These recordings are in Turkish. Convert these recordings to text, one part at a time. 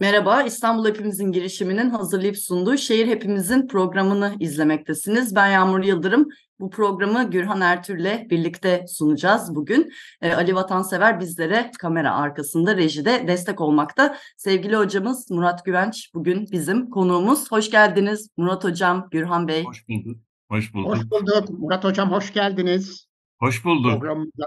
Merhaba, İstanbul Hepimizin girişiminin hazırlayıp sunduğu Şehir Hepimizin programını izlemektesiniz. Ben Yağmur Yıldırım. Bu programı Gürhan Ertür'le birlikte sunacağız bugün. Ee, Ali Vatansever bizlere kamera arkasında, rejide destek olmakta. Sevgili hocamız Murat Güvenç bugün bizim konuğumuz. Hoş geldiniz Murat Hocam, Gürhan Bey. Hoş bulduk. Hoş bulduk. Hoş bulduk. Murat Hocam hoş geldiniz. Hoş bulduk. Programımıza.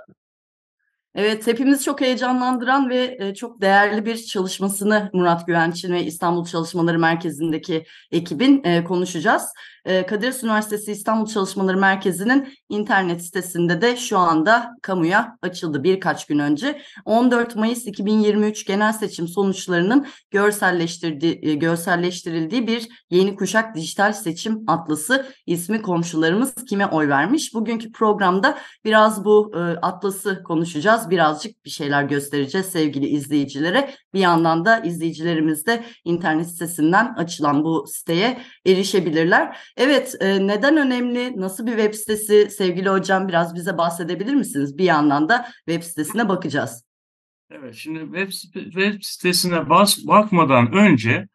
Evet, hepimiz çok heyecanlandıran ve e, çok değerli bir çalışmasını Murat Güvenç'in ve İstanbul Çalışmaları Merkezi'ndeki ekibin e, konuşacağız. E, Kadir Üniversitesi İstanbul Çalışmaları Merkezi'nin internet sitesinde de şu anda kamuya açıldı birkaç gün önce. 14 Mayıs 2023 genel seçim sonuçlarının görselleştirdiği, e, görselleştirildiği bir yeni kuşak dijital seçim atlası ismi komşularımız kime oy vermiş? Bugünkü programda biraz bu e, atlası konuşacağız. Birazcık bir şeyler göstereceğiz sevgili izleyicilere. Bir yandan da izleyicilerimiz de internet sitesinden açılan bu siteye erişebilirler. Evet, e, neden önemli? Nasıl bir web sitesi sevgili hocam biraz bize bahsedebilir misiniz? Bir yandan da web sitesine bakacağız. Evet, şimdi web, web sitesine bas, bakmadan önce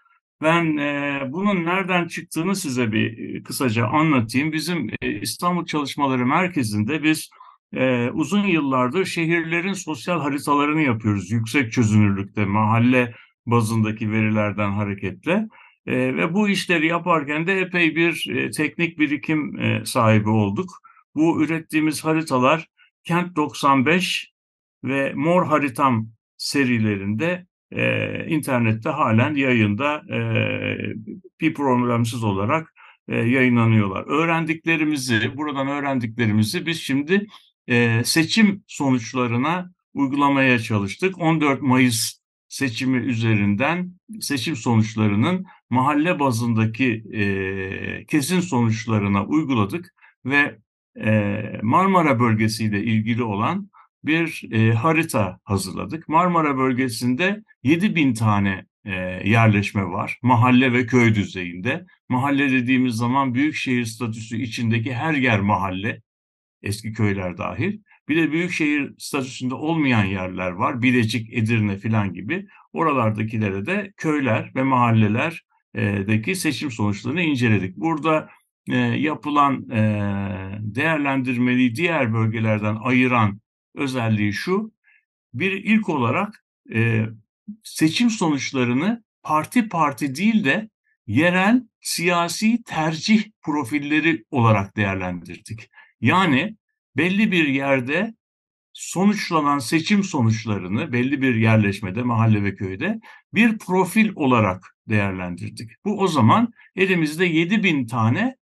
ben e, bunun nereden çıktığını size bir kısaca anlatayım. Bizim e, İstanbul Çalışmaları Merkezi'nde biz e, uzun yıllardır şehirlerin sosyal haritalarını yapıyoruz. Yüksek çözünürlükte, mahalle bazındaki verilerden hareketle. E, ve bu işleri yaparken de epey bir e, teknik birikim e, sahibi olduk. Bu ürettiğimiz haritalar Kent 95 ve Mor Haritam serilerinde e, internette halen yayında e, bir problemsiz olarak e, yayınlanıyorlar. Öğrendiklerimizi, buradan öğrendiklerimizi biz şimdi e, seçim sonuçlarına uygulamaya çalıştık. 14 Mayıs seçimi üzerinden seçim sonuçlarının mahalle bazındaki e, kesin sonuçlarına uyguladık ve e, Marmara bölgesiyle ilgili olan bir harita hazırladık. Marmara bölgesinde 7 bin tane yerleşme var mahalle ve köy düzeyinde. Mahalle dediğimiz zaman büyük şehir statüsü içindeki her yer mahalle, eski köyler dahil. Bir de büyük şehir statüsünde olmayan yerler var. Bilecik, Edirne falan gibi. Oralardakilere de köyler ve mahallelerdeki seçim sonuçlarını inceledik. Burada yapılan değerlendirmeliği diğer bölgelerden ayıran özelliği şu. Bir ilk olarak seçim sonuçlarını parti parti değil de yerel siyasi tercih profilleri olarak değerlendirdik. Yani belli bir yerde sonuçlanan seçim sonuçlarını belli bir yerleşmede, mahalle ve köyde bir profil olarak değerlendirdik. Bu o zaman elimizde 7 bin tane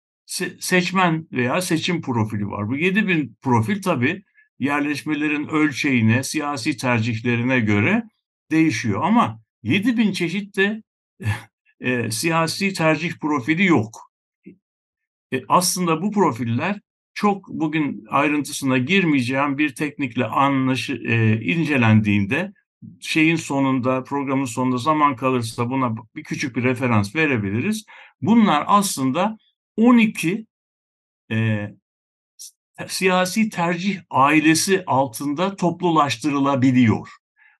seçmen veya seçim profili var. Bu 7 bin profil tabii yerleşmelerin ölçeğine, siyasi tercihlerine göre değişiyor. Ama 7 bin çeşit de e, siyasi tercih profili yok. E, aslında bu profiller çok bugün ayrıntısına girmeyeceğim bir teknikle anlaşı, e, incelendiğinde şeyin sonunda, programın sonunda zaman kalırsa buna bir küçük bir referans verebiliriz. Bunlar aslında 12 e, siyasi tercih ailesi altında toplulaştırılabiliyor.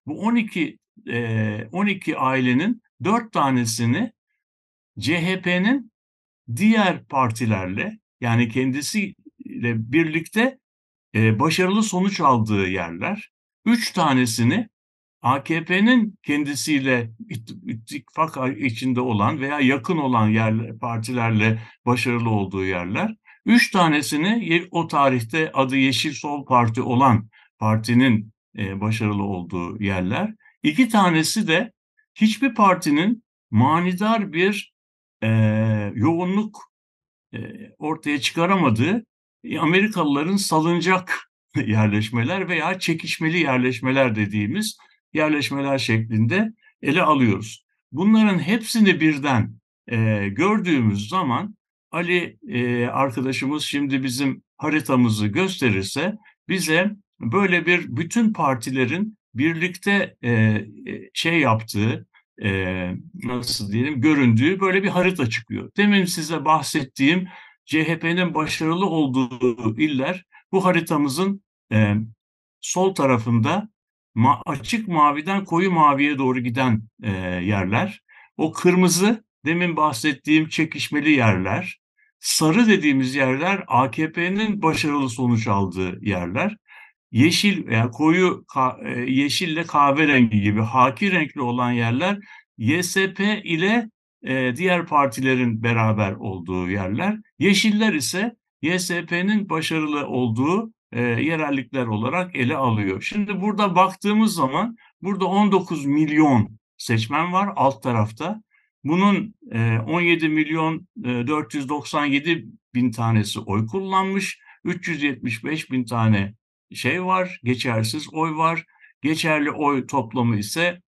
Bu 12 e, 12 ailenin 4 tanesini CHP'nin diğer partilerle yani kendisiyle birlikte e, başarılı sonuç aldığı yerler. Üç tanesini AKP'nin kendisiyle ittifak içinde olan veya yakın olan yerler, partilerle başarılı olduğu yerler. Üç tanesini o tarihte adı Yeşil Sol Parti olan partinin e, başarılı olduğu yerler. İki tanesi de hiçbir partinin manidar bir e, yoğunluk e, ortaya çıkaramadığı Amerikalıların salıncak yerleşmeler veya çekişmeli yerleşmeler dediğimiz yerleşmeler şeklinde ele alıyoruz. Bunların hepsini birden e, gördüğümüz zaman Ali e, arkadaşımız şimdi bizim haritamızı gösterirse bize böyle bir bütün partilerin birlikte e, şey yaptığı e, nasıl diyelim göründüğü böyle bir harita çıkıyor. Demin size bahsettiğim CHP'nin başarılı olduğu iller bu haritamızın e, sol tarafında ma açık maviden koyu maviye doğru giden e, yerler. O kırmızı demin bahsettiğim çekişmeli yerler. Sarı dediğimiz yerler AKP'nin başarılı sonuç aldığı yerler. Yeşil veya koyu ka, yeşille kahverengi gibi haki renkli olan yerler YSP ile e, diğer partilerin beraber olduğu yerler. Yeşiller ise YSP'nin başarılı olduğu e, yerellikler olarak ele alıyor. Şimdi burada baktığımız zaman burada 19 milyon seçmen var alt tarafta. Bunun e, 17 milyon e, 497 bin tanesi oy kullanmış. 375 bin tane şey var, geçersiz oy var. Geçerli oy toplamı ise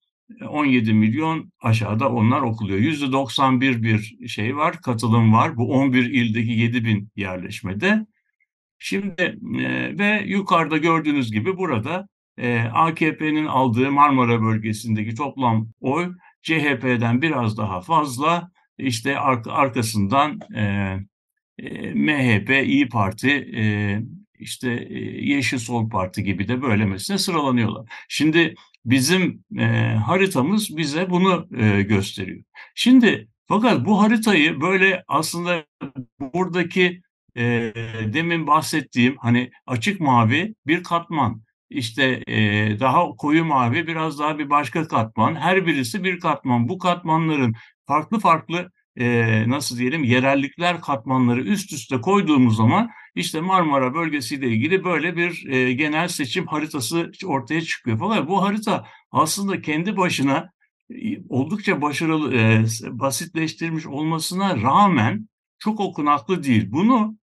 17 milyon aşağıda onlar okuluyor. %91 bir şey var, katılım var. Bu 11 ildeki 7 bin yerleşmede. Şimdi e, ve yukarıda gördüğünüz gibi burada e, AKP'nin aldığı Marmara bölgesindeki toplam oy CHP'den biraz daha fazla. İşte ar arkasından e, e, MHP, İyi Parti, e, işte e, Yeşil Sol Parti gibi de böylemesine sıralanıyorlar. Şimdi bizim e, haritamız bize bunu e, gösteriyor. Şimdi fakat bu haritayı böyle aslında buradaki e, demin bahsettiğim hani açık mavi bir katman, işte e, daha koyu mavi biraz daha bir başka katman, her birisi bir katman. Bu katmanların farklı farklı e, nasıl diyelim yerellikler katmanları üst üste koyduğumuz zaman işte Marmara bölgesiyle ilgili böyle bir e, genel seçim haritası ortaya çıkıyor. Fakat bu harita aslında kendi başına oldukça başarılı, e, basitleştirilmiş olmasına rağmen çok okunaklı değil. Bunu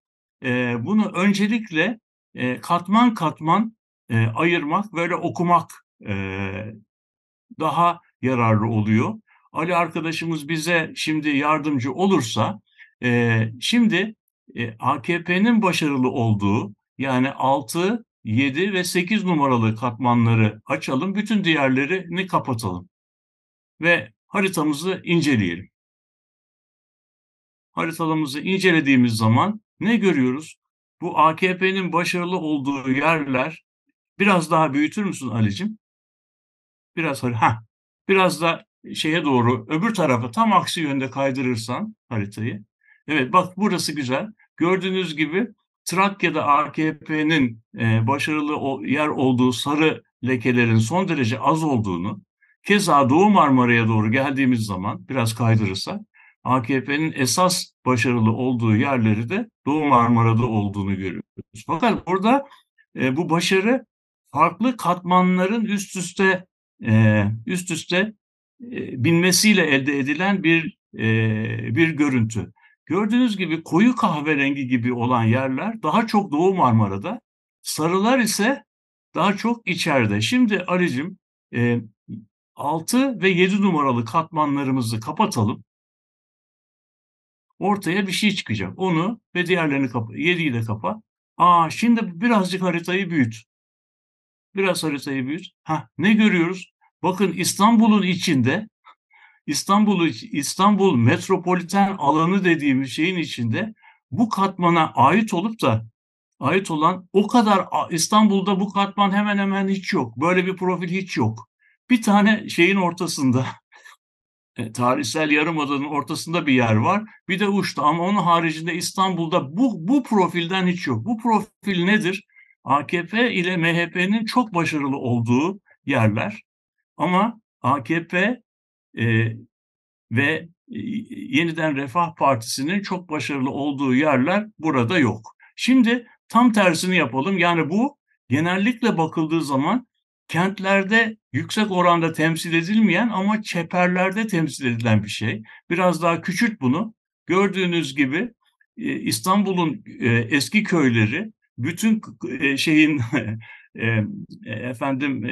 e, bunu öncelikle e, katman katman e, ayırmak, böyle okumak e, daha yararlı oluyor. Ali arkadaşımız bize şimdi yardımcı olursa, e, şimdi e, AKP'nin başarılı olduğu yani 6, 7 ve 8 numaralı katmanları açalım, bütün diğerlerini kapatalım ve haritamızı inceleyelim. Haritamızı incelediğimiz zaman ne görüyoruz? Bu AKP'nin başarılı olduğu yerler biraz daha büyütür müsün Ali'cim? Biraz ha, biraz da şeye doğru öbür tarafa tam aksi yönde kaydırırsan haritayı. Evet bak burası güzel. Gördüğünüz gibi Trakya'da AKP'nin e, başarılı yer olduğu sarı lekelerin son derece az olduğunu, keza Doğu Marmara'ya doğru geldiğimiz zaman biraz kaydırırsak AKP'nin esas başarılı olduğu yerleri de Doğu Marmara'da olduğunu görüyoruz. Fakat burada e, bu başarı farklı katmanların üst üste e, üst üste e, binmesiyle elde edilen bir e, bir görüntü. Gördüğünüz gibi koyu kahverengi gibi olan yerler daha çok Doğu Marmara'da, sarılar ise daha çok içeride. Şimdi Ali'cim e, 6 ve 7 numaralı katmanlarımızı kapatalım ortaya bir şey çıkacak. Onu ve diğerlerini kapa. 7'yi de kapa. Aa şimdi birazcık haritayı büyüt. Biraz haritayı büyüt. Ha ne görüyoruz? Bakın İstanbul'un içinde İstanbul İstanbul metropoliten alanı dediğimiz şeyin içinde bu katmana ait olup da ait olan o kadar İstanbul'da bu katman hemen hemen hiç yok. Böyle bir profil hiç yok. Bir tane şeyin ortasında e, tarihsel yarımadanın ortasında bir yer var. Bir de uçta ama onun haricinde İstanbul'da bu, bu profilden hiç yok. Bu profil nedir? AKP ile MHP'nin çok başarılı olduğu yerler. Ama AKP e, ve yeniden Refah Partisi'nin çok başarılı olduğu yerler burada yok. Şimdi tam tersini yapalım. Yani bu genellikle bakıldığı zaman kentlerde yüksek oranda temsil edilmeyen ama çeperlerde temsil edilen bir şey. Biraz daha küçült bunu. Gördüğünüz gibi e, İstanbul'un e, eski köyleri bütün e, şeyin efendim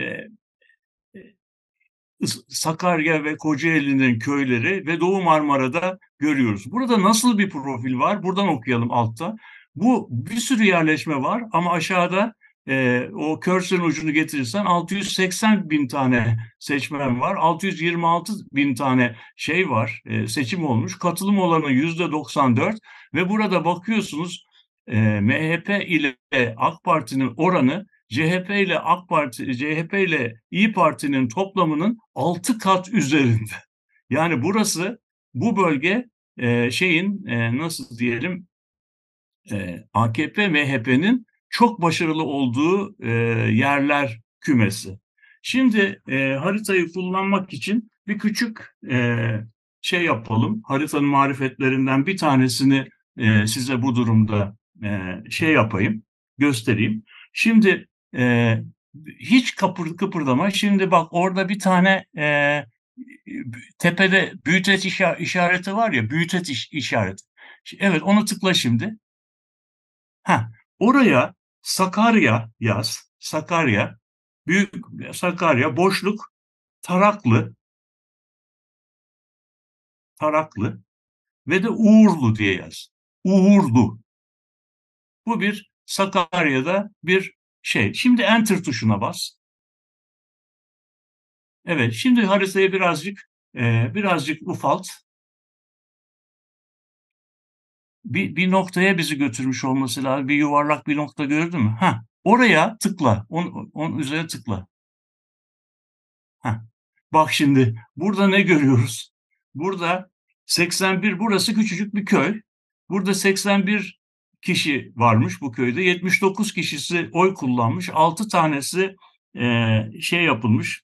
Sakarya ve Kocaeli'nin köyleri ve Doğu Marmara'da görüyoruz. Burada nasıl bir profil var? Buradan okuyalım altta. Bu bir sürü yerleşme var ama aşağıda e, o cursor'ın ucunu getirirsen 680 bin tane seçmen var. 626 bin tane şey var, e, seçim olmuş. Katılım oranı yüzde 94 ve burada bakıyorsunuz e, MHP ile AK Parti'nin oranı CHP ile AK Parti, CHP ile İyi Parti'nin toplamının 6 kat üzerinde. Yani burası bu bölge e, şeyin e, nasıl diyelim e, AKP MHP'nin çok başarılı olduğu e, yerler kümesi. Şimdi e, haritayı kullanmak için bir küçük e, şey yapalım. Haritanın marifetlerinden bir tanesini e, size bu durumda e, şey yapayım, göstereyim. Şimdi e, hiç kapır, kıpırdama. Şimdi bak orada bir tane e, tepede büyüteç işareti var ya, büyüteç iş, işareti. Evet onu tıkla şimdi. Ha, oraya Sakarya yaz. Sakarya, büyük Sakarya, boşluk, Taraklı, Taraklı ve de Uğurlu diye yaz. Uğurlu. Bu bir Sakarya'da bir şey. Şimdi Enter tuşuna bas. Evet, şimdi haritayı birazcık e, birazcık ufalt. Bir, bir noktaya bizi götürmüş olması lazım. Bir yuvarlak bir nokta gördün mü? Ha, oraya tıkla. Onun, onun üzerine tıkla. Ha. Bak şimdi burada ne görüyoruz? Burada 81 burası küçücük bir köy. Burada 81 kişi varmış bu köyde. 79 kişisi oy kullanmış. 6 tanesi e, şey yapılmış.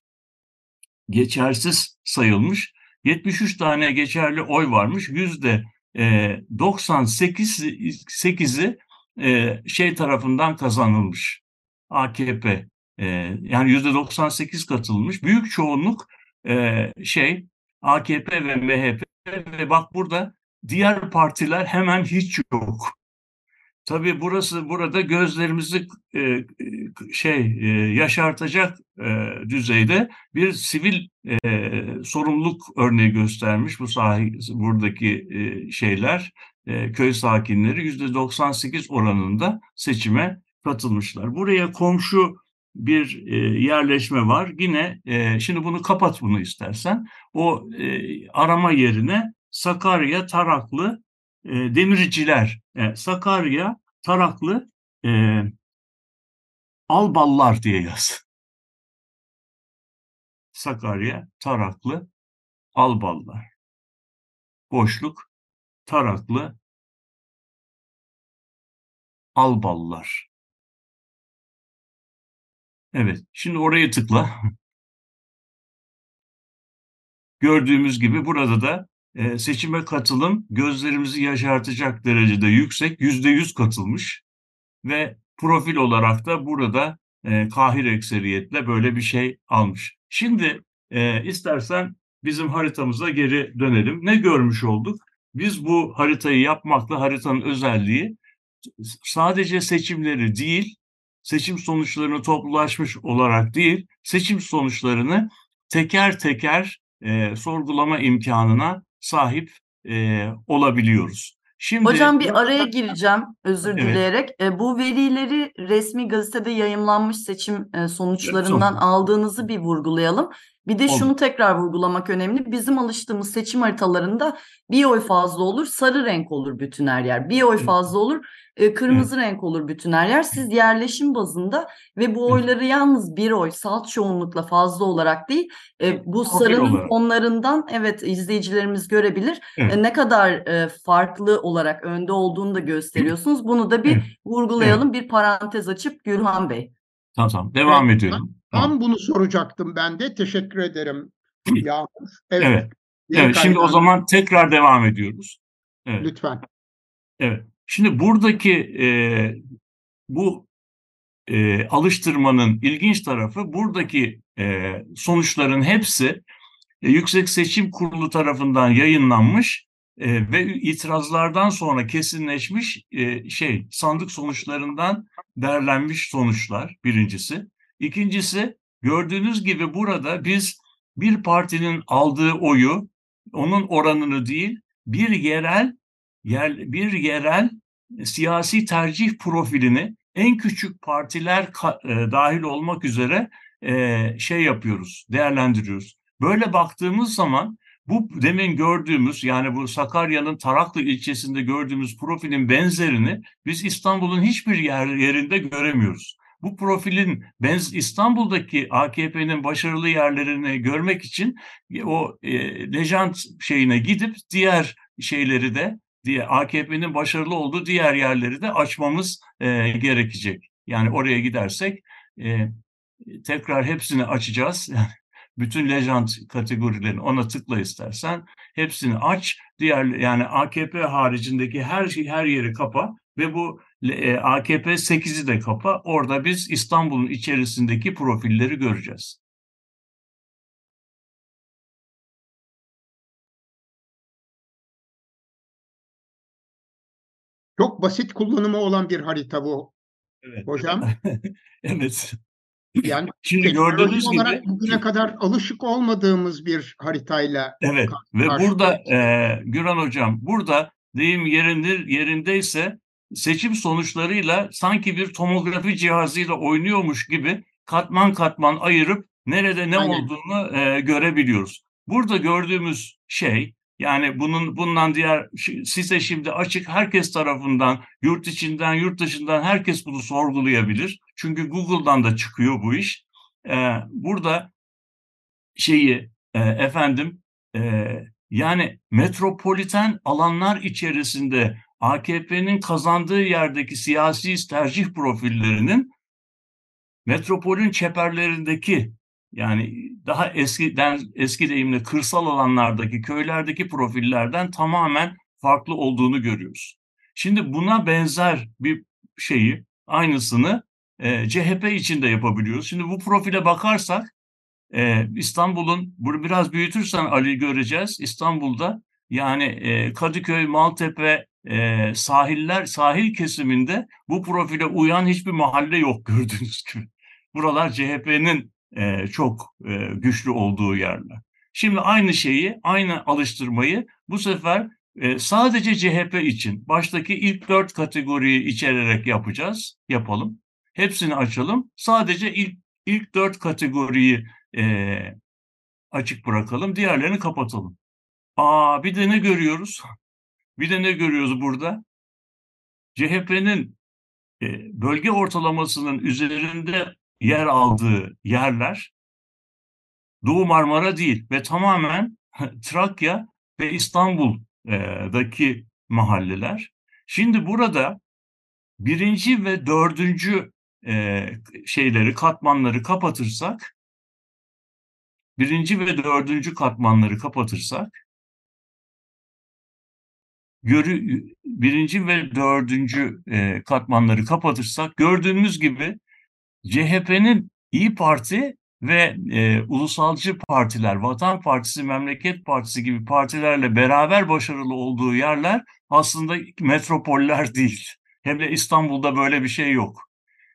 Geçersiz sayılmış. 73 tane geçerli oy varmış. Yüzde e, 98 8'i e, şey tarafından kazanılmış. AKP e, yani yüzde 98 katılmış. Büyük çoğunluk e, şey AKP ve MHP ve bak burada diğer partiler hemen hiç yok. Tabii burası burada gözlerimizi e, şey e, yaşartacak e, düzeyde bir sivil e, sorumluluk örneği göstermiş bu sahi buradaki e, şeyler e, köy sakinleri yüzde 98 oranında seçime katılmışlar. Buraya komşu bir e, yerleşme var. Yine e, şimdi bunu kapat bunu istersen. O e, arama yerine Sakarya Taraklı e, demirciler. E, Sakarya Taraklı e, Alballar diye yaz. Sakarya Taraklı Alballar. Boşluk Taraklı Alballar. Evet, şimdi oraya tıkla. Gördüğümüz gibi burada da e, seçime katılım gözlerimizi yaşartacak derecede yüksek, yüzde yüz katılmış ve profil olarak da burada e, kahir ekseriyetle böyle bir şey almış. Şimdi e, istersen bizim haritamıza geri dönelim. Ne görmüş olduk? Biz bu haritayı yapmakla haritanın özelliği sadece seçimleri değil, seçim sonuçlarını toplulaşmış olarak değil, seçim sonuçlarını teker teker e, sorgulama imkanına sahip e, olabiliyoruz. Şimdi Hocam bir araya gireceğim özür evet. dileyerek. E, bu verileri resmi gazetede yayımlanmış seçim e, sonuçlarından evet, aldığınızı bir vurgulayalım. Bir de şunu tekrar vurgulamak önemli. Bizim alıştığımız seçim haritalarında bir oy fazla olur, sarı renk olur bütün her yer. Bir oy fazla olur, e, kırmızı renk olur bütün her yer. Siz yerleşim bazında ve bu oyları yalnız bir oy salt çoğunlukla fazla olarak değil, e, bu sarının onlarından evet izleyicilerimiz görebilir. E, ne kadar farklı olarak önde olduğunu da gösteriyorsunuz. Bunu da bir vurgulayalım. Bir parantez açıp Gürhan Bey. Tamam tamam devam ediyorum. Tam bunu soracaktım ben de. Teşekkür ederim. Yağmur. Evet. Evet. evet şimdi o zaman tekrar devam ediyoruz. Evet. Lütfen. Evet. Şimdi buradaki e, bu e, alıştırmanın ilginç tarafı buradaki e, sonuçların hepsi e, Yüksek Seçim Kurulu tarafından yayınlanmış e, ve itirazlardan sonra kesinleşmiş e, şey sandık sonuçlarından derlenmiş sonuçlar birincisi. İkincisi gördüğünüz gibi burada biz bir partinin aldığı oyu onun oranını değil bir yerel yer, bir yerel siyasi tercih profilini en küçük partiler e, dahil olmak üzere e, şey yapıyoruz, değerlendiriyoruz. Böyle baktığımız zaman bu demin gördüğümüz yani bu Sakarya'nın Taraklı ilçesinde gördüğümüz profilin benzerini biz İstanbul'un hiçbir yer, yerinde göremiyoruz. Bu profilin benz İstanbul'daki AKP'nin başarılı yerlerini görmek için o e, lejant şeyine gidip diğer şeyleri de diye AKP'nin başarılı olduğu diğer yerleri de açmamız e, gerekecek. Yani oraya gidersek e, tekrar hepsini açacağız. bütün lejant kategorilerini ona tıkla istersen hepsini aç. Diğer yani AKP haricindeki her şey her yeri kapa ve bu AKP 8'i de kapa. Orada biz İstanbul'un içerisindeki profilleri göreceğiz. Çok basit kullanımı olan bir harita bu. Evet. Hocam. evet. Yani Şimdi gördüğünüz gibi olarak bugüne kadar alışık olmadığımız bir haritayla. Evet ve burada e, Güran hocam burada deyim yerindir yerindeyse seçim sonuçlarıyla sanki bir tomografi cihazıyla oynuyormuş gibi katman katman ayırıp nerede ne Aynen. olduğunu e, görebiliyoruz. Burada gördüğümüz şey yani bunun bundan diğer size şimdi açık herkes tarafından yurt içinden yurt dışından herkes bunu sorgulayabilir. Çünkü Google'dan da çıkıyor bu iş. Ee, burada şeyi e, efendim e, yani metropoliten alanlar içerisinde AKP'nin kazandığı yerdeki siyasi tercih profillerinin metropolün çeperlerindeki yani daha eskiden eski deyimle kırsal alanlardaki köylerdeki profillerden tamamen farklı olduğunu görüyoruz. Şimdi buna benzer bir şeyi aynısını e, CHP için de yapabiliyoruz. Şimdi bu profile bakarsak e, İstanbul'un bunu biraz büyütürsen Ali göreceğiz. İstanbul'da yani e, Kadıköy, Maltepe, e, sahiller, sahil kesiminde bu profile uyan hiçbir mahalle yok gördüğünüz gibi. Buralar CHP'nin e, çok e, güçlü olduğu yerler. Şimdi aynı şeyi, aynı alıştırmayı bu sefer e, sadece CHP için baştaki ilk dört kategoriyi içererek yapacağız, yapalım. Hepsini açalım. Sadece ilk ilk dört kategoriyi e, açık bırakalım, diğerlerini kapatalım. Aa bir de ne görüyoruz? Bir de ne görüyoruz burada? CHP'nin e, bölge ortalamasının üzerinde yer aldığı yerler Doğu Marmara değil ve tamamen Trakya ve İstanbul'daki mahalleler. Şimdi burada birinci ve dördüncü e, şeyleri, katmanları kapatırsak, birinci ve dördüncü katmanları kapatırsak, görü, birinci ve dördüncü e, katmanları kapatırsak gördüğümüz gibi CHP'nin İyi Parti ve e, ulusalcı partiler, Vatan Partisi, Memleket Partisi gibi partilerle beraber başarılı olduğu yerler aslında metropoller değil. Hem de İstanbul'da böyle bir şey yok.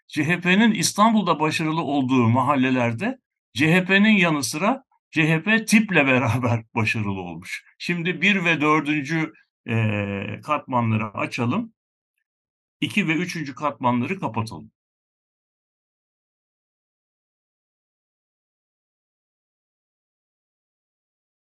CHP'nin İstanbul'da başarılı olduğu mahallelerde CHP'nin yanı sıra CHP tiple beraber başarılı olmuş. Şimdi bir ve dördüncü e, katmanları açalım. İki ve üçüncü katmanları kapatalım.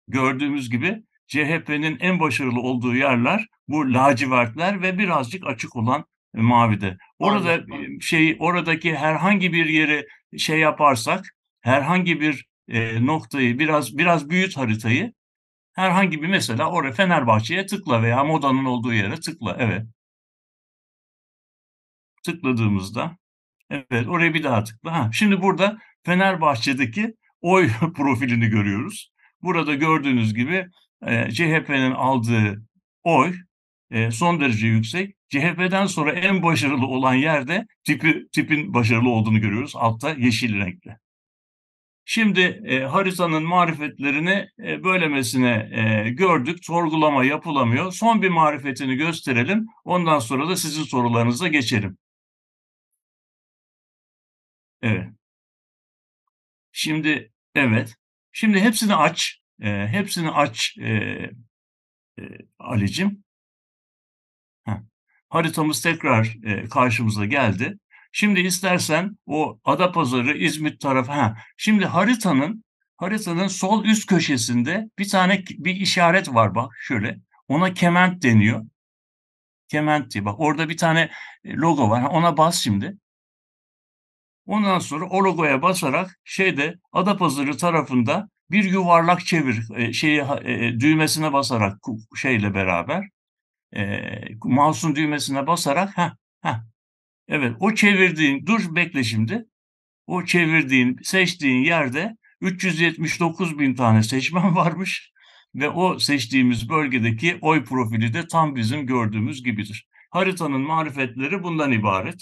gördüğümüz gibi CHP'nin en başarılı olduğu yerler bu lacivertler ve birazcık açık olan e, mavide. Orada Aynen. şey oradaki herhangi bir yeri şey yaparsak herhangi bir e, noktayı biraz biraz büyüt haritayı herhangi bir mesela oraya Fenerbahçe'ye tıkla veya Moda'nın olduğu yere tıkla. Evet. Tıkladığımızda evet oraya bir daha tıkla. Ha, şimdi burada Fenerbahçe'deki oy profilini görüyoruz. Burada gördüğünüz gibi e, CHP'nin aldığı oy e, son derece yüksek. CHP'den sonra en başarılı olan yerde tipi, tipin başarılı olduğunu görüyoruz. Altta yeşil renkli. Şimdi e, haritanın marifetlerini e, böylemesine e, gördük. Sorgulama yapılamıyor. Son bir marifetini gösterelim. Ondan sonra da sizin sorularınıza geçelim. Evet. Şimdi evet. Şimdi hepsini aç. E, hepsini aç e, e, Ali'cim. Haritamız tekrar e, karşımıza geldi. Şimdi istersen o Adapazarı, İzmit tarafı. Ha, şimdi haritanın haritanın sol üst köşesinde bir tane bir işaret var bak şöyle. Ona kement deniyor. Kement diye bak orada bir tane logo var. Ona bas şimdi. Ondan sonra o logoya basarak şeyde Adapazarı tarafında bir yuvarlak çevir e, şeyi e, düğmesine basarak şeyle beraber e, mouse'un düğmesine basarak ha ha evet o çevirdiğin dur bekle şimdi o çevirdiğin seçtiğin yerde 379 bin tane seçmen varmış ve o seçtiğimiz bölgedeki oy profili de tam bizim gördüğümüz gibidir. Haritanın marifetleri bundan ibaret.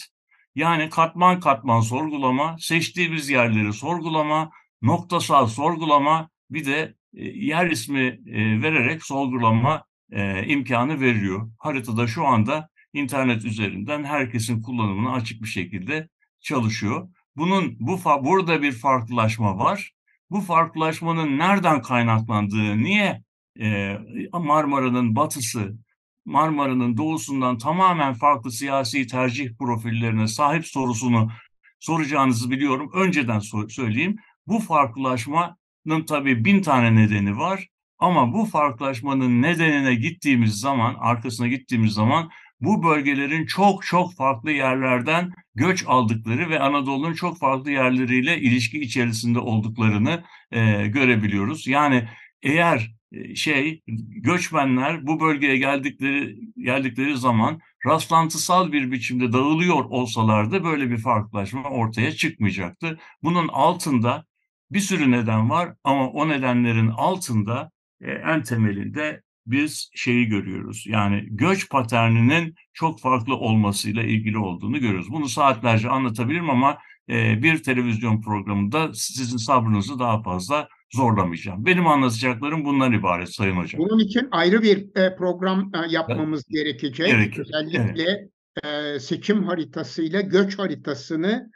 Yani katman katman sorgulama, seçtiğimiz yerleri sorgulama, noktasal sorgulama, bir de e, yer ismi e, vererek sorgulama e, imkanı veriyor. Haritada şu anda internet üzerinden herkesin kullanımına açık bir şekilde çalışıyor. Bunun bu burada bir farklılaşma var. Bu farklılaşmanın nereden kaynaklandığı, niye e, Marmara'nın batısı, Marmara'nın doğusundan tamamen farklı siyasi tercih profillerine sahip sorusunu soracağınızı biliyorum. Önceden so söyleyeyim. Bu farklılaşmanın tabii bin tane nedeni var. Ama bu farklılaşmanın nedenine gittiğimiz zaman, arkasına gittiğimiz zaman bu bölgelerin çok çok farklı yerlerden göç aldıkları ve Anadolu'nun çok farklı yerleriyle ilişki içerisinde olduklarını e, görebiliyoruz. Yani eğer e, şey göçmenler bu bölgeye geldikleri geldikleri zaman rastlantısal bir biçimde dağılıyor olsalardı böyle bir farklılaşma ortaya çıkmayacaktı. Bunun altında bir sürü neden var ama o nedenlerin altında e, en temelinde biz şeyi görüyoruz. Yani göç paterninin çok farklı olmasıyla ilgili olduğunu görüyoruz. Bunu saatlerce anlatabilirim ama e, bir televizyon programında sizin sabrınızı daha fazla zorlamayacağım. Benim anlatacaklarım bundan ibaret Sayın Hocam. Bunun için ayrı bir e, program e, yapmamız evet. gerekecek. Gerekir. Özellikle evet. e, seçim haritasıyla göç haritasını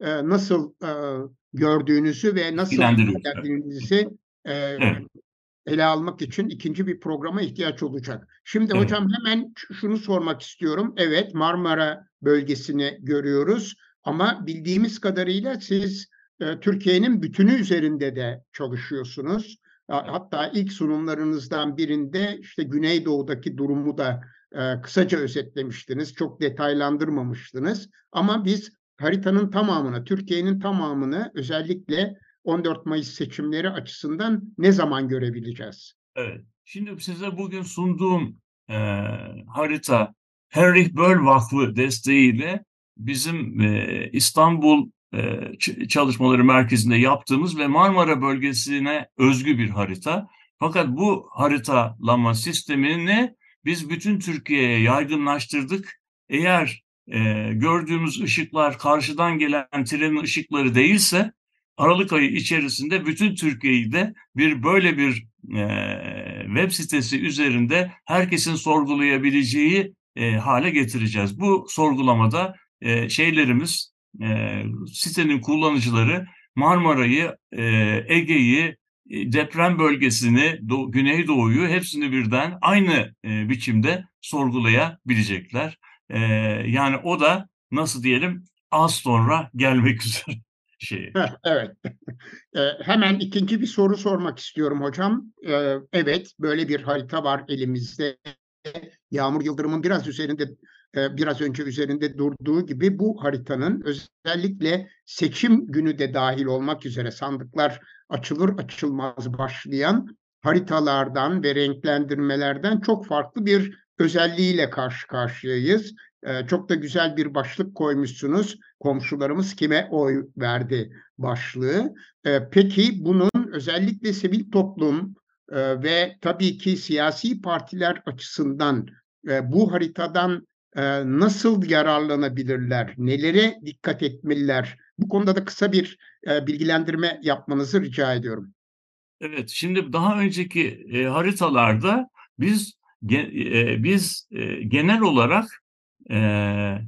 e, nasıl e, gördüğünüzü ve nasıl ilgilendiğinizi e, evet ele almak için ikinci bir programa ihtiyaç olacak. Şimdi evet. hocam hemen şunu sormak istiyorum. Evet Marmara bölgesini görüyoruz ama bildiğimiz kadarıyla siz e, Türkiye'nin bütünü üzerinde de çalışıyorsunuz. Hatta ilk sunumlarınızdan birinde işte Güneydoğu'daki durumu da e, kısaca özetlemiştiniz. Çok detaylandırmamıştınız. Ama biz haritanın tamamını, Türkiye'nin tamamını özellikle 14 Mayıs seçimleri açısından ne zaman görebileceğiz? Evet. Şimdi size bugün sunduğum e, harita Henry Böll Vakfı desteğiyle bizim e, İstanbul e, Çalışmaları Merkezi'nde yaptığımız ve Marmara bölgesine özgü bir harita. Fakat bu haritalama sistemini biz bütün Türkiye'ye yaygınlaştırdık. Eğer e, gördüğümüz ışıklar karşıdan gelen trenin ışıkları değilse Aralık ayı içerisinde bütün Türkiye'yi de bir böyle bir e, web sitesi üzerinde herkesin sorgulayabileceği e, hale getireceğiz. Bu sorgulamada e, şeylerimiz, e, sitenin kullanıcıları Marmara'yı, e, Ege'yi, deprem bölgesini, Do Güneydoğu'yu hepsini birden aynı e, biçimde sorgulayabilecekler. E, yani o da nasıl diyelim az sonra gelmek üzere şeyi. evet. Hemen ikinci bir soru sormak istiyorum hocam. Evet, böyle bir harita var elimizde. Yağmur Yıldırım'ın biraz üzerinde biraz önce üzerinde durduğu gibi bu haritanın özellikle seçim günü de dahil olmak üzere sandıklar açılır açılmaz başlayan haritalardan ve renklendirmelerden çok farklı bir özelliğiyle karşı karşıyayız. Çok da güzel bir başlık koymuşsunuz. Komşularımız kime oy verdi başlığı. Peki bunun özellikle sivil toplum ve tabii ki siyasi partiler açısından bu haritadan nasıl yararlanabilirler? Nelere dikkat etmeliler? Bu konuda da kısa bir bilgilendirme yapmanızı rica ediyorum. Evet, şimdi daha önceki haritalarda biz biz genel olarak e,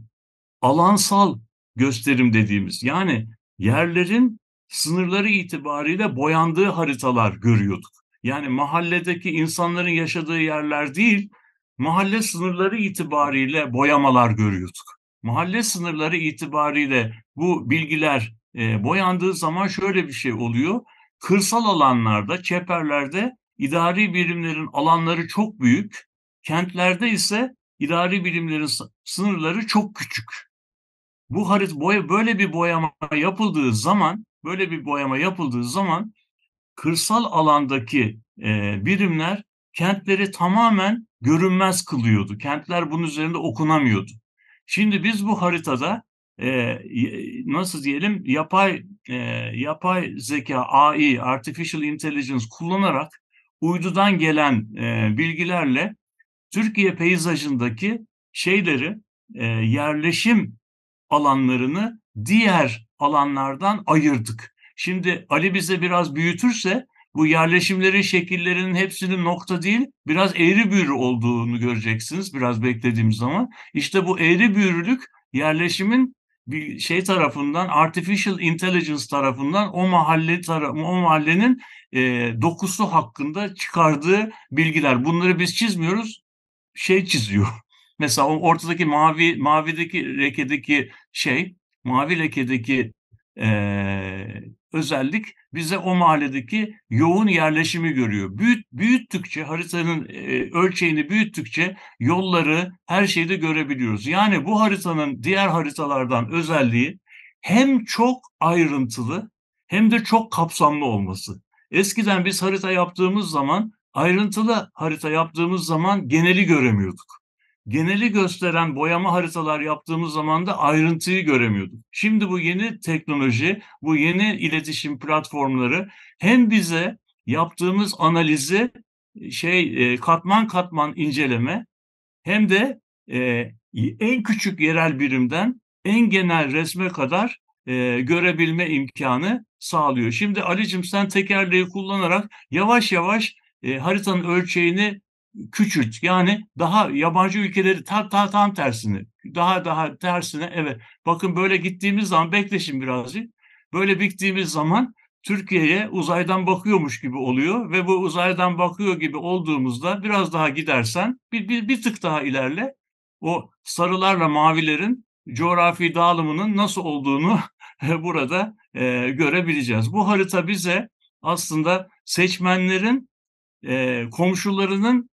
alansal gösterim dediğimiz yani yerlerin sınırları itibariyle boyandığı haritalar görüyorduk. Yani mahalledeki insanların yaşadığı yerler değil, mahalle sınırları itibariyle boyamalar görüyorduk. Mahalle sınırları itibariyle bu bilgiler e, boyandığı zaman şöyle bir şey oluyor. Kırsal alanlarda, çeperlerde idari birimlerin alanları çok büyük, kentlerde ise idari bilimlerin sınırları çok küçük. bu harita boya böyle bir boyama yapıldığı zaman böyle bir boyama yapıldığı zaman kırsal alandaki e, birimler kentleri tamamen görünmez kılıyordu. Kentler bunun üzerinde okunamıyordu. Şimdi biz bu haritada e, nasıl diyelim yapay e, yapay zeka AI artificial intelligence kullanarak uydudan gelen e, bilgilerle Türkiye peyzajındaki şeyleri e, yerleşim alanlarını diğer alanlardan ayırdık. Şimdi Ali bize biraz büyütürse bu yerleşimlerin şekillerinin hepsinin nokta değil biraz eğri büğrü olduğunu göreceksiniz biraz beklediğim zaman. İşte bu eğri büğrülük yerleşimin bir şey tarafından artificial intelligence tarafından o mahalle taraf o mahallenin e, dokusu hakkında çıkardığı bilgiler. Bunları biz çizmiyoruz. Şey çiziyor. Mesela ortadaki mavi mavideki lekedeki şey, mavi lekedeki e, özellik bize o mahalledeki yoğun yerleşimi görüyor. Büyüt, büyüttükçe haritanın e, ölçeğini büyüttükçe yolları her şeyi de görebiliyoruz. Yani bu haritanın diğer haritalardan özelliği hem çok ayrıntılı hem de çok kapsamlı olması. Eskiden biz harita yaptığımız zaman ayrıntılı harita yaptığımız zaman geneli göremiyorduk geneli gösteren boyama haritalar yaptığımız zaman da ayrıntıyı göremiyorduk. Şimdi bu yeni teknoloji, bu yeni iletişim platformları hem bize yaptığımız analizi şey e, katman katman inceleme hem de e, en küçük yerel birimden en genel resme kadar e, görebilme imkanı sağlıyor. Şimdi Ali'cim sen tekerleği kullanarak yavaş yavaş e, haritanın ölçeğini küçült. Yani daha yabancı ülkeleri tam, tam, tam tersini. Daha daha tersine evet. Bakın böyle gittiğimiz zaman bekleşin birazcık. Böyle gittiğimiz zaman Türkiye'ye uzaydan bakıyormuş gibi oluyor ve bu uzaydan bakıyor gibi olduğumuzda biraz daha gidersen bir, bir, bir tık daha ilerle o sarılarla mavilerin coğrafi dağılımının nasıl olduğunu burada e, görebileceğiz. Bu harita bize aslında seçmenlerin e, komşularının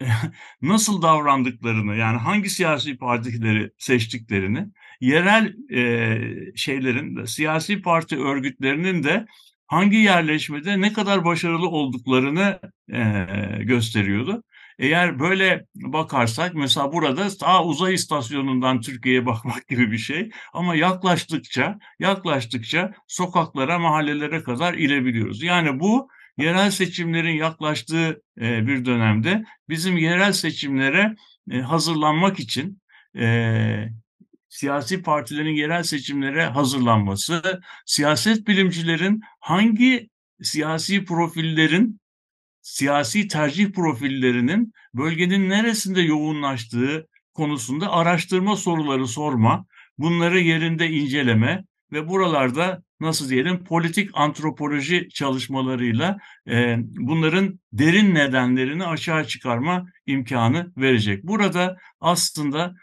nasıl davrandıklarını yani hangi siyasi partileri seçtiklerini yerel e, şeylerin siyasi parti örgütlerinin de hangi yerleşmede ne kadar başarılı olduklarını e, gösteriyordu. Eğer böyle bakarsak mesela burada ta uzay istasyonundan Türkiye'ye bakmak gibi bir şey ama yaklaştıkça yaklaştıkça sokaklara mahallelere kadar inebiliyoruz. Yani bu yerel seçimlerin yaklaştığı e, bir dönemde bizim yerel seçimlere e, hazırlanmak için e, siyasi partilerin yerel seçimlere hazırlanması, siyaset bilimcilerin hangi siyasi profillerin siyasi tercih profillerinin bölgenin neresinde yoğunlaştığı konusunda araştırma soruları sorma, bunları yerinde inceleme ve buralarda nasıl diyelim politik antropoloji çalışmalarıyla e, bunların derin nedenlerini aşağı çıkarma imkanı verecek. Burada aslında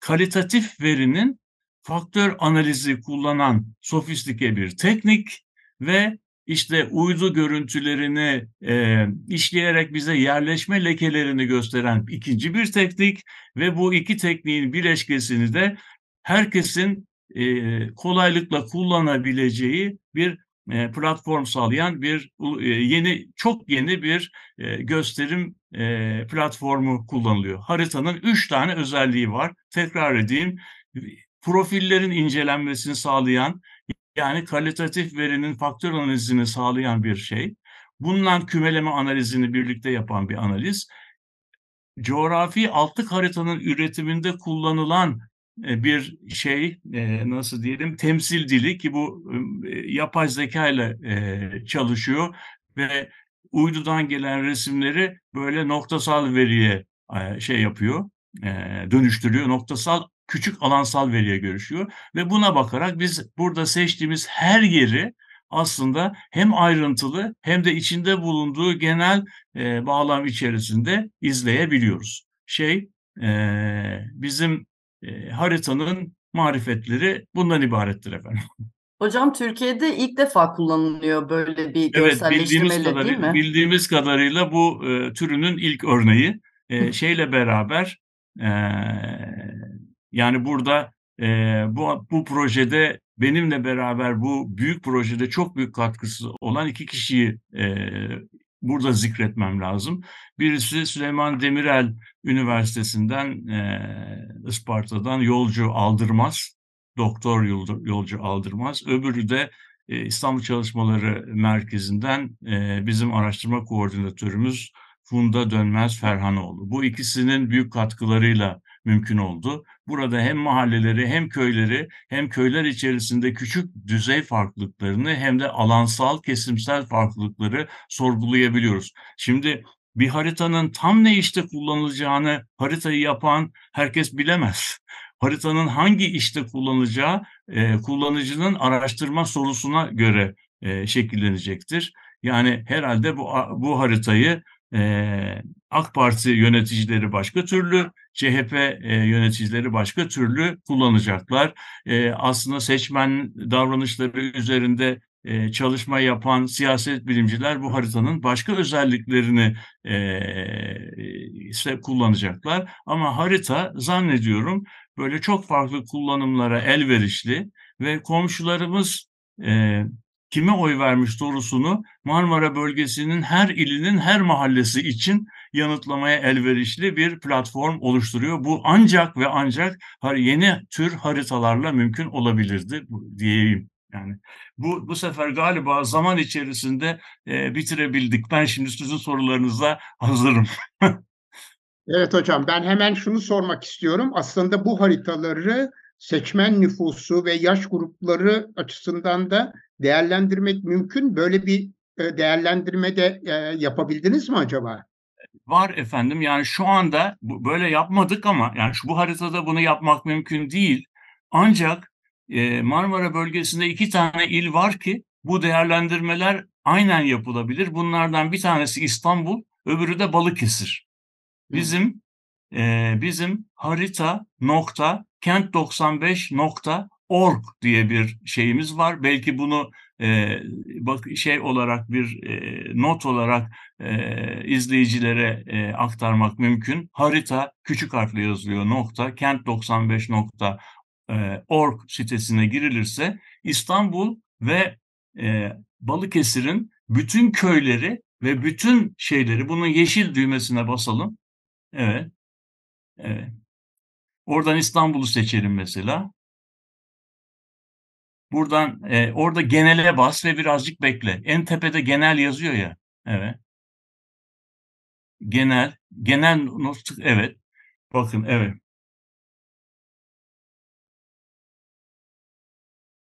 kalitatif verinin faktör analizi kullanan sofistike bir teknik ve işte uydu görüntülerini e, işleyerek bize yerleşme lekelerini gösteren ikinci bir teknik ve bu iki tekniğin bileşkesini de herkesin e, kolaylıkla kullanabileceği bir e, platform sağlayan bir e, yeni çok yeni bir e, gösterim e, platformu kullanılıyor. Haritanın üç tane özelliği var. Tekrar edeyim. Profillerin incelenmesini sağlayan yani kalitatif verinin faktör analizini sağlayan bir şey. Bundan kümeleme analizini birlikte yapan bir analiz. Coğrafi altlık haritanın üretiminde kullanılan bir şey e, nasıl diyelim temsil dili ki bu e, yapay zeka ile çalışıyor ve uydudan gelen resimleri böyle noktasal veriye şey yapıyor dönüştürüyor noktasal küçük alansal veriye görüşüyor ve buna bakarak biz burada seçtiğimiz her yeri aslında hem ayrıntılı hem de içinde bulunduğu genel bağlam içerisinde izleyebiliyoruz. Şey bizim e, haritanın marifetleri bundan ibarettir efendim. Hocam Türkiye'de ilk defa kullanılıyor böyle bir evet, bildiğimiz kadarıyla, değil mi? Bildiğimiz kadarıyla bu e, türünün ilk örneği e, şeyle beraber e, yani burada e, bu, bu projede benimle beraber bu büyük projede çok büyük katkısı olan iki kişiyi e, burada zikretmem lazım. Birisi Süleyman Demirel Üniversitesi'nden e, Isparta'dan Yolcu Aldırmaz, doktor yolcu, Aldırmaz. Öbürü de e, İstanbul Çalışmaları Merkezi'nden e, bizim araştırma koordinatörümüz Funda Dönmez Ferhanoğlu. Bu ikisinin büyük katkılarıyla mümkün oldu. Burada hem mahalleleri hem köyleri hem köyler içerisinde küçük düzey farklılıklarını hem de alansal kesimsel farklılıkları sorgulayabiliyoruz. Şimdi bir haritanın tam ne işte kullanılacağını haritayı yapan herkes bilemez. Haritanın hangi işte kullanılacağı e, kullanıcının araştırma sorusuna göre e, şekillenecektir. Yani herhalde bu bu haritayı AK Parti yöneticileri başka türlü, CHP yöneticileri başka türlü kullanacaklar. Aslında seçmen davranışları üzerinde çalışma yapan siyaset bilimciler bu haritanın başka özelliklerini e, ise kullanacaklar. Ama harita zannediyorum böyle çok farklı kullanımlara elverişli ve komşularımız kime oy vermiş sorusunu Marmara bölgesinin her ilinin her mahallesi için yanıtlamaya elverişli bir platform oluşturuyor. Bu ancak ve ancak yeni tür haritalarla mümkün olabilirdi diyeyim. Yani bu bu sefer galiba zaman içerisinde e, bitirebildik. Ben şimdi sizin sorularınıza hazırım. evet hocam ben hemen şunu sormak istiyorum. Aslında bu haritaları seçmen nüfusu ve yaş grupları açısından da değerlendirmek mümkün. Böyle bir e, değerlendirme de e, yapabildiniz mi acaba? Var efendim. Yani şu anda böyle yapmadık ama yani şu bu haritada bunu yapmak mümkün değil. Ancak e, Marmara bölgesinde iki tane il var ki bu değerlendirmeler aynen yapılabilir. Bunlardan bir tanesi İstanbul, öbürü de Balıkesir. Bizim e, bizim harita nokta kent 95 nokta org diye bir şeyimiz var. Belki bunu e, bak şey olarak bir e, not olarak e, izleyicilere e, aktarmak mümkün. Harita küçük harfle yazılıyor nokta kent 95 nokta org sitesine girilirse İstanbul ve e, Balıkesir'in bütün köyleri ve bütün şeyleri bunun yeşil düğmesine basalım. Evet. Evet. Oradan İstanbul'u seçelim mesela. Buradan e, orada genele bas ve birazcık bekle. En tepede genel yazıyor ya. Evet. Genel, genel not evet. Bakın evet.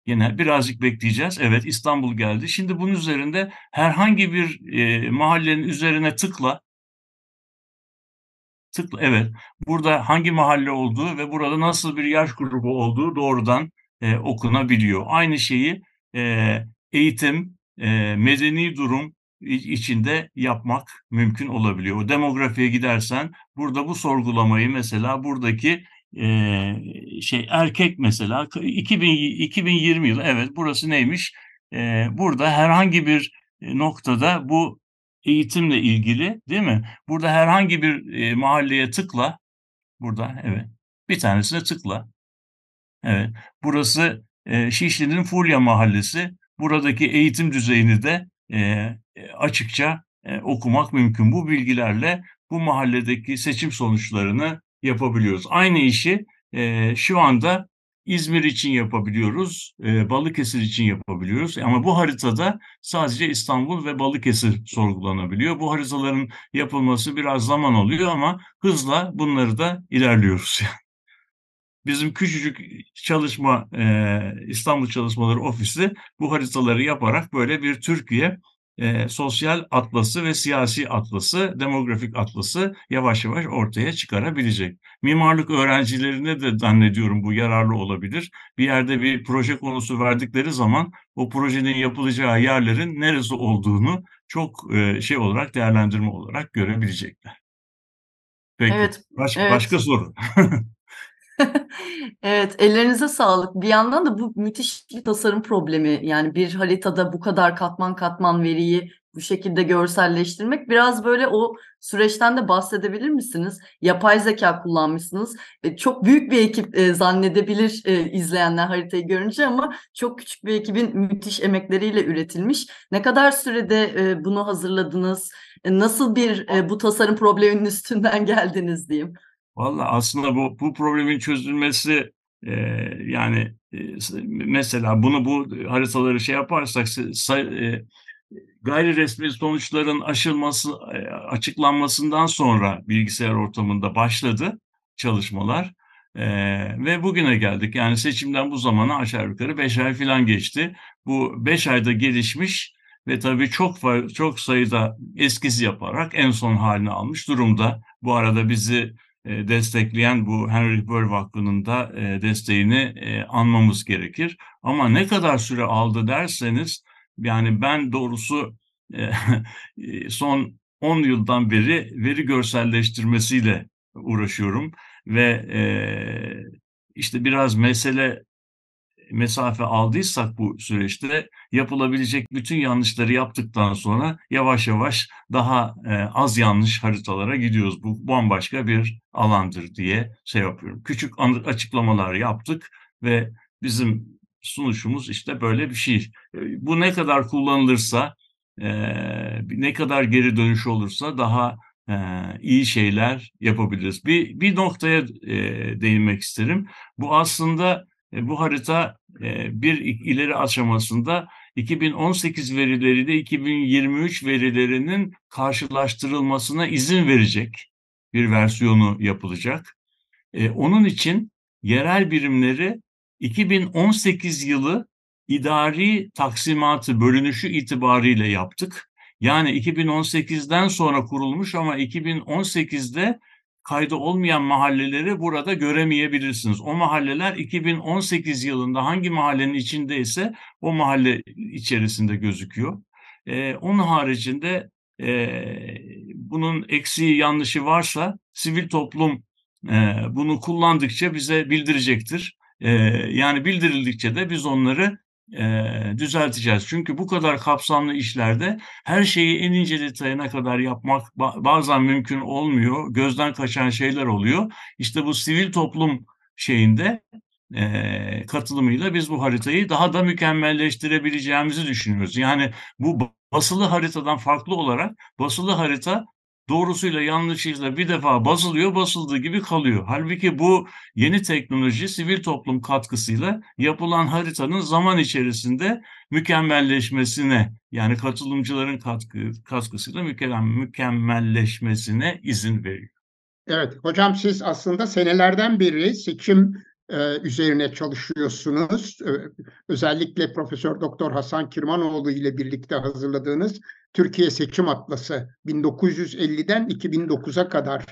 Genel birazcık bekleyeceğiz. Evet İstanbul geldi. Şimdi bunun üzerinde herhangi bir e, mahallenin üzerine tıkla. Tıkla evet. Burada hangi mahalle olduğu ve burada nasıl bir yaş grubu olduğu doğrudan e, okunabiliyor. Aynı şeyi e, eğitim, e, medeni durum içinde yapmak mümkün olabiliyor. O demografiye gidersen burada bu sorgulamayı mesela buradaki e, şey erkek mesela 2000, 2020 yılı evet burası neymiş? E, burada herhangi bir noktada bu eğitimle ilgili değil mi? Burada herhangi bir e, mahalleye tıkla. Burada evet. Bir tanesine tıkla. Evet. Burası e, Şişli'nin Fulya Mahallesi. Buradaki eğitim düzeyini de e, açıkça e, okumak mümkün. Bu bilgilerle bu mahalledeki seçim sonuçlarını yapabiliyoruz. Aynı işi e, şu anda İzmir için yapabiliyoruz, e, Balıkesir için yapabiliyoruz. Ama bu haritada sadece İstanbul ve Balıkesir sorgulanabiliyor. Bu haritaların yapılması biraz zaman oluyor ama hızla bunları da ilerliyoruz. Bizim küçücük çalışma e, İstanbul Çalışmaları Ofisi bu haritaları yaparak böyle bir Türkiye e, sosyal atlası ve siyasi atlası, demografik atlası yavaş yavaş ortaya çıkarabilecek. Mimarlık öğrencilerine de zannediyorum bu yararlı olabilir. Bir yerde bir proje konusu verdikleri zaman o projenin yapılacağı yerlerin neresi olduğunu çok e, şey olarak değerlendirme olarak görebilecekler. Peki. Evet, Baş, evet. Başka soru. Evet, ellerinize sağlık. Bir yandan da bu müthiş bir tasarım problemi. Yani bir haritada bu kadar katman katman veriyi bu şekilde görselleştirmek. Biraz böyle o süreçten de bahsedebilir misiniz? Yapay zeka kullanmışsınız. E, çok büyük bir ekip e, zannedebilir e, izleyenler haritayı görünce ama çok küçük bir ekibin müthiş emekleriyle üretilmiş. Ne kadar sürede e, bunu hazırladınız? E, nasıl bir e, bu tasarım probleminin üstünden geldiniz diyeyim? Valla aslında bu bu problemin çözülmesi e, yani e, mesela bunu bu haritaları şey yaparsak e, gayri resmi sonuçların aşılması e, açıklanmasından sonra bilgisayar ortamında başladı çalışmalar. Ee, ve bugüne geldik. Yani seçimden bu zamana aşağı yukarı 5 ay falan geçti. Bu 5 ayda gelişmiş ve tabii çok çok sayıda eskiz yaparak en son halini almış durumda. Bu arada bizi e, destekleyen bu Henry Burr Vakfı'nın da e, desteğini e, anmamız gerekir. Ama ne kadar süre aldı derseniz yani ben doğrusu son 10 yıldan beri veri görselleştirmesiyle uğraşıyorum ve işte biraz mesele mesafe aldıysak bu süreçte yapılabilecek bütün yanlışları yaptıktan sonra yavaş yavaş daha e, az yanlış haritalara gidiyoruz. Bu bambaşka bir alandır diye şey yapıyorum. Küçük açıklamalar yaptık ve bizim sunuşumuz işte böyle bir şey. Bu ne kadar kullanılırsa, e, ne kadar geri dönüş olursa daha e, iyi şeyler yapabiliriz. Bir, bir noktaya e, değinmek isterim. Bu aslında e, bu harita e, bir ileri aşamasında 2018 verileriyle 2023 verilerinin karşılaştırılmasına izin verecek bir versiyonu yapılacak. E, onun için yerel birimleri 2018 yılı idari taksimatı bölünüşü itibariyle yaptık. Yani 2018'den sonra kurulmuş ama 2018'de kaydı olmayan mahalleleri burada göremeyebilirsiniz. O mahalleler 2018 yılında hangi mahallenin içindeyse o mahalle içerisinde gözüküyor. Ee, onun haricinde e, bunun eksiği yanlışı varsa sivil toplum e, bunu kullandıkça bize bildirecektir. E, yani bildirildikçe de biz onları e, düzelteceğiz. Çünkü bu kadar kapsamlı işlerde her şeyi en ince detayına kadar yapmak bazen mümkün olmuyor. Gözden kaçan şeyler oluyor. İşte bu sivil toplum şeyinde e, katılımıyla biz bu haritayı daha da mükemmelleştirebileceğimizi düşünüyoruz. Yani bu basılı haritadan farklı olarak basılı harita doğrusuyla yanlışıyla bir defa basılıyor, basıldığı gibi kalıyor. Halbuki bu yeni teknoloji sivil toplum katkısıyla yapılan haritanın zaman içerisinde mükemmelleşmesine yani katılımcıların katkı, katkısıyla mükemmelleşmesine izin veriyor. Evet hocam siz aslında senelerden beri seçim e, üzerine çalışıyorsunuz. E, özellikle Profesör Doktor Hasan Kirmanoğlu ile birlikte hazırladığınız Türkiye Seçim Atlası 1950'den 2009'a kadar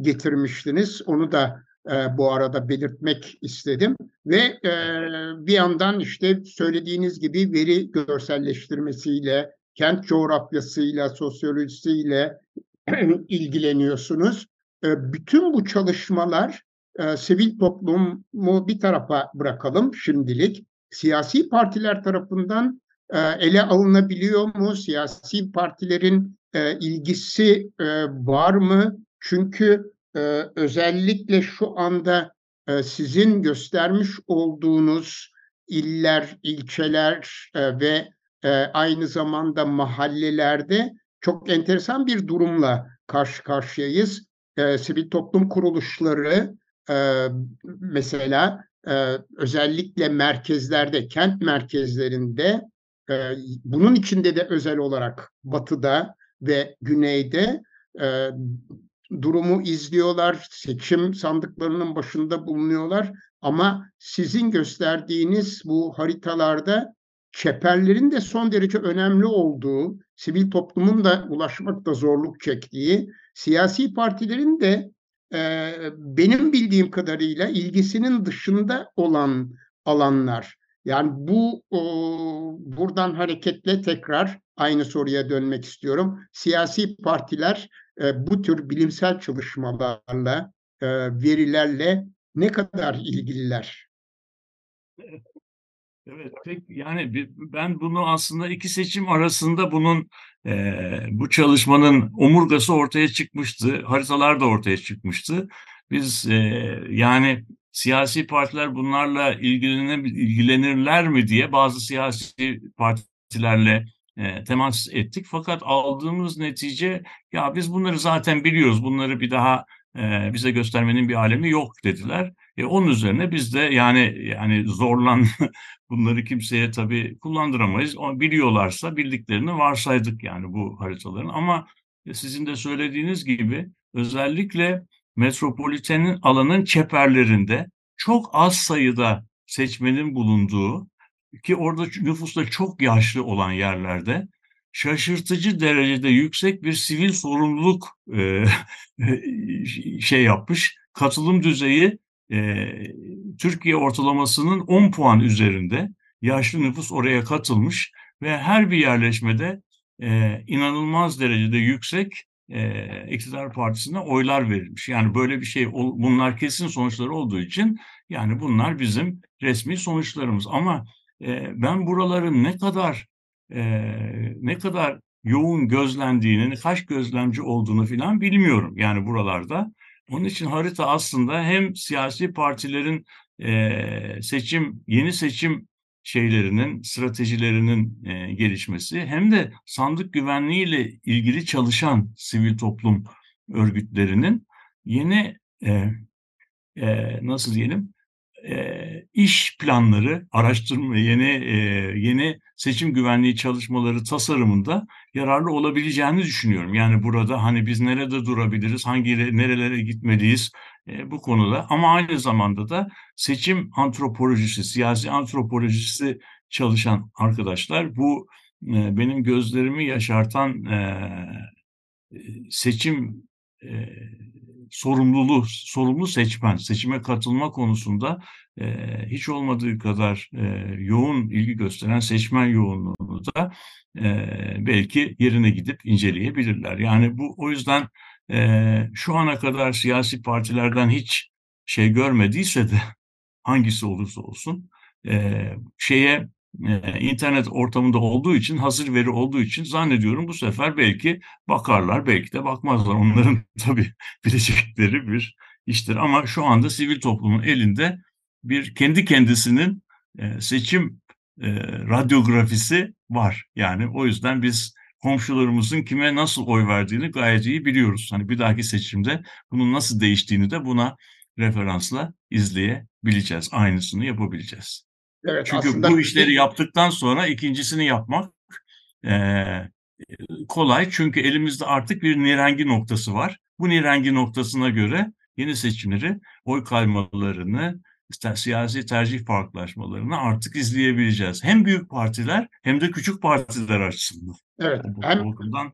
getirmiştiniz. Onu da e, bu arada belirtmek istedim. Ve bir yandan işte söylediğiniz gibi veri görselleştirmesiyle, kent coğrafyasıyla, sosyolojisiyle ilgileniyorsunuz. Bütün bu çalışmalar e, sivil toplumu bir tarafa bırakalım şimdilik. Siyasi partiler tarafından e, ele alınabiliyor mu? Siyasi partilerin e, ilgisi e, var mı? Çünkü e, özellikle şu anda e, sizin göstermiş olduğunuz iller, ilçeler e, ve e, aynı zamanda mahallelerde çok enteresan bir durumla karşı karşıyayız. E, sivil toplum kuruluşları e, mesela e, özellikle merkezlerde, kent merkezlerinde e, bunun içinde de özel olarak batıda ve güneyde e, durumu izliyorlar, seçim sandıklarının başında bulunuyorlar. Ama sizin gösterdiğiniz bu haritalarda çeperlerin de son derece önemli olduğu, sivil toplumun da ulaşmakta zorluk çektiği, siyasi partilerin de benim bildiğim kadarıyla ilgisinin dışında olan alanlar. Yani bu o, buradan hareketle tekrar aynı soruya dönmek istiyorum. Siyasi partiler e, bu tür bilimsel çalışmalarla, e, verilerle ne kadar ilgililer? Evet, pek yani ben bunu aslında iki seçim arasında bunun e, bu çalışmanın omurgası ortaya çıkmıştı, haritalar da ortaya çıkmıştı. Biz e, yani siyasi partiler bunlarla ilgilenir, ilgilenirler mi diye bazı siyasi partilerle e, temas ettik. Fakat aldığımız netice ya biz bunları zaten biliyoruz, bunları bir daha e, bize göstermenin bir alemi yok dediler. E, onun üzerine biz de yani yani zorlan bunları kimseye tabii kullandıramayız. O biliyorlarsa bildiklerini varsaydık yani bu haritaların. Ama sizin de söylediğiniz gibi özellikle metropolitenin alanın çeperlerinde çok az sayıda seçmenin bulunduğu ki orada nüfusta çok yaşlı olan yerlerde şaşırtıcı derecede yüksek bir sivil sorumluluk e, şey yapmış. Katılım düzeyi e, Türkiye ortalamasının 10 puan üzerinde yaşlı nüfus oraya katılmış ve her bir yerleşmede e, inanılmaz derecede yüksek e, iktidar partisine oylar verilmiş. Yani böyle bir şey bunlar kesin sonuçları olduğu için yani bunlar bizim resmi sonuçlarımız. Ama e, ben buraların ne kadar e, ne kadar yoğun gözlendiğini, kaç gözlemci olduğunu filan bilmiyorum yani buralarda. Onun için harita aslında hem siyasi partilerin e, seçim, yeni seçim şeylerinin, stratejilerinin e, gelişmesi hem de sandık güvenliğiyle ilgili çalışan sivil toplum örgütlerinin yeni e, e, nasıl diyelim e, iş planları, araştırma, yeni e, yeni seçim güvenliği çalışmaları tasarımında yararlı olabileceğini düşünüyorum. Yani burada hani biz nerede durabiliriz, hangi nerelere gitmeliyiz e, bu konuda ama aynı zamanda da seçim antropolojisi, siyasi antropolojisi çalışan arkadaşlar bu e, benim gözlerimi yaşartan e, seçim e, sorumluluğu, sorumlu seçmen, seçime katılma konusunda e, hiç olmadığı kadar e, yoğun ilgi gösteren seçmen yoğunluğunu da e, belki yerine gidip inceleyebilirler. Yani bu o yüzden e, şu ana kadar siyasi partilerden hiç şey görmediyse de hangisi olursa olsun e, şeye e, internet ortamında olduğu için, hazır veri olduğu için zannediyorum bu sefer belki bakarlar, belki de bakmazlar. Onların tabii bilecekleri bir iştir. Ama şu anda sivil toplumun elinde bir kendi kendisinin e, seçim e, radyografisi var. Yani o yüzden biz komşularımızın kime nasıl oy verdiğini gayet iyi biliyoruz. Hani bir dahaki seçimde bunun nasıl değiştiğini de buna referansla izleyebileceğiz. Aynısını yapabileceğiz. Evet, Çünkü aslında... bu işleri yaptıktan sonra ikincisini yapmak e, kolay. Çünkü elimizde artık bir nirengi noktası var. Bu nirengi noktasına göre yeni seçimleri, oy kaymalarını, siyasi tercih farklılaşmalarını artık izleyebileceğiz. Hem büyük partiler hem de küçük partiler açısından. Evet. Hem, bakımdan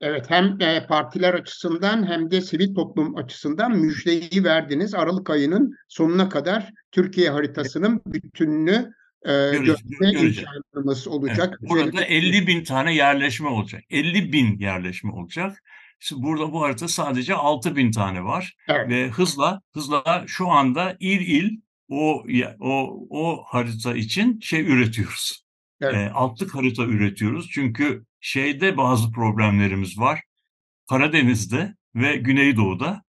Evet hem e, partiler açısından hem de sivil toplum açısından müjdeyi verdiniz. Aralık ayının sonuna kadar Türkiye haritasının bütününü e, görme imkanımız olacak. Evet, burada 50 bin tane yerleşme olacak. 50 bin yerleşme olacak. Şimdi burada bu harita sadece 6 bin tane var evet. ve hızla hızla şu anda il il o o o harita için şey üretiyoruz. Evet. E, altlık harita üretiyoruz çünkü şeyde bazı problemlerimiz var. Karadeniz'de ve Güneydoğu'da.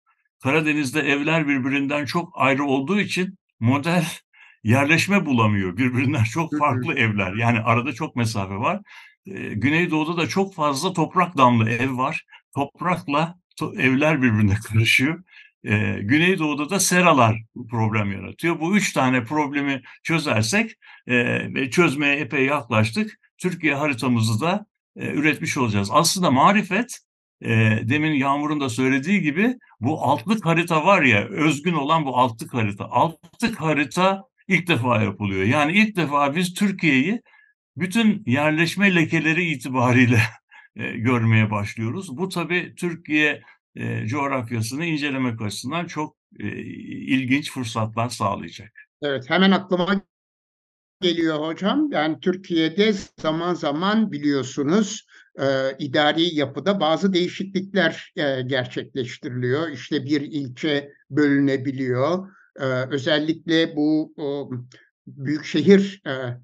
Karadeniz'de evler birbirinden çok ayrı olduğu için model yerleşme bulamıyor. Birbirinden çok farklı evler. Yani arada çok mesafe var. Ee, Güneydoğu'da da çok fazla toprak damlı ev var. Toprakla to- evler birbirine karışıyor. Ee, Güneydoğu'da da seralar problem yaratıyor. Bu üç tane problemi çözersek ve çözmeye epey yaklaştık. Türkiye haritamızı da e, üretmiş olacağız. Aslında marifet e, demin Yağmur'un da söylediği gibi bu altlık harita var ya özgün olan bu altlık harita. Altlık harita ilk defa yapılıyor. Yani ilk defa biz Türkiye'yi bütün yerleşme lekeleri itibariyle e, görmeye başlıyoruz. Bu tabii Türkiye e, coğrafyasını incelemek açısından çok e, ilginç fırsatlar sağlayacak. Evet hemen aklıma geliyor hocam. Yani Türkiye'de zaman zaman biliyorsunuz e, idari yapıda bazı değişiklikler e, gerçekleştiriliyor. İşte bir ilçe bölünebiliyor. E, özellikle bu büyükşehir e,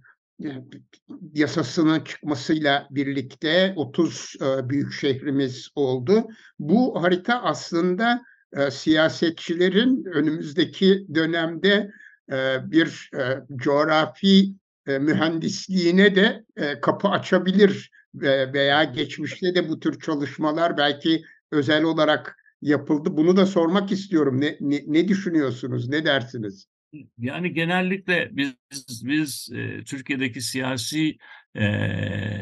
yasasının çıkmasıyla birlikte 30 e, büyük şehrimiz oldu. Bu harita aslında e, siyasetçilerin önümüzdeki dönemde e, bir e, coğrafi e, mühendisliğine de e, kapı açabilir e, veya geçmişte de bu tür çalışmalar belki özel olarak yapıldı. Bunu da sormak istiyorum. Ne, ne, ne düşünüyorsunuz? Ne dersiniz? Yani genellikle biz biz e, Türkiye'deki siyasi e,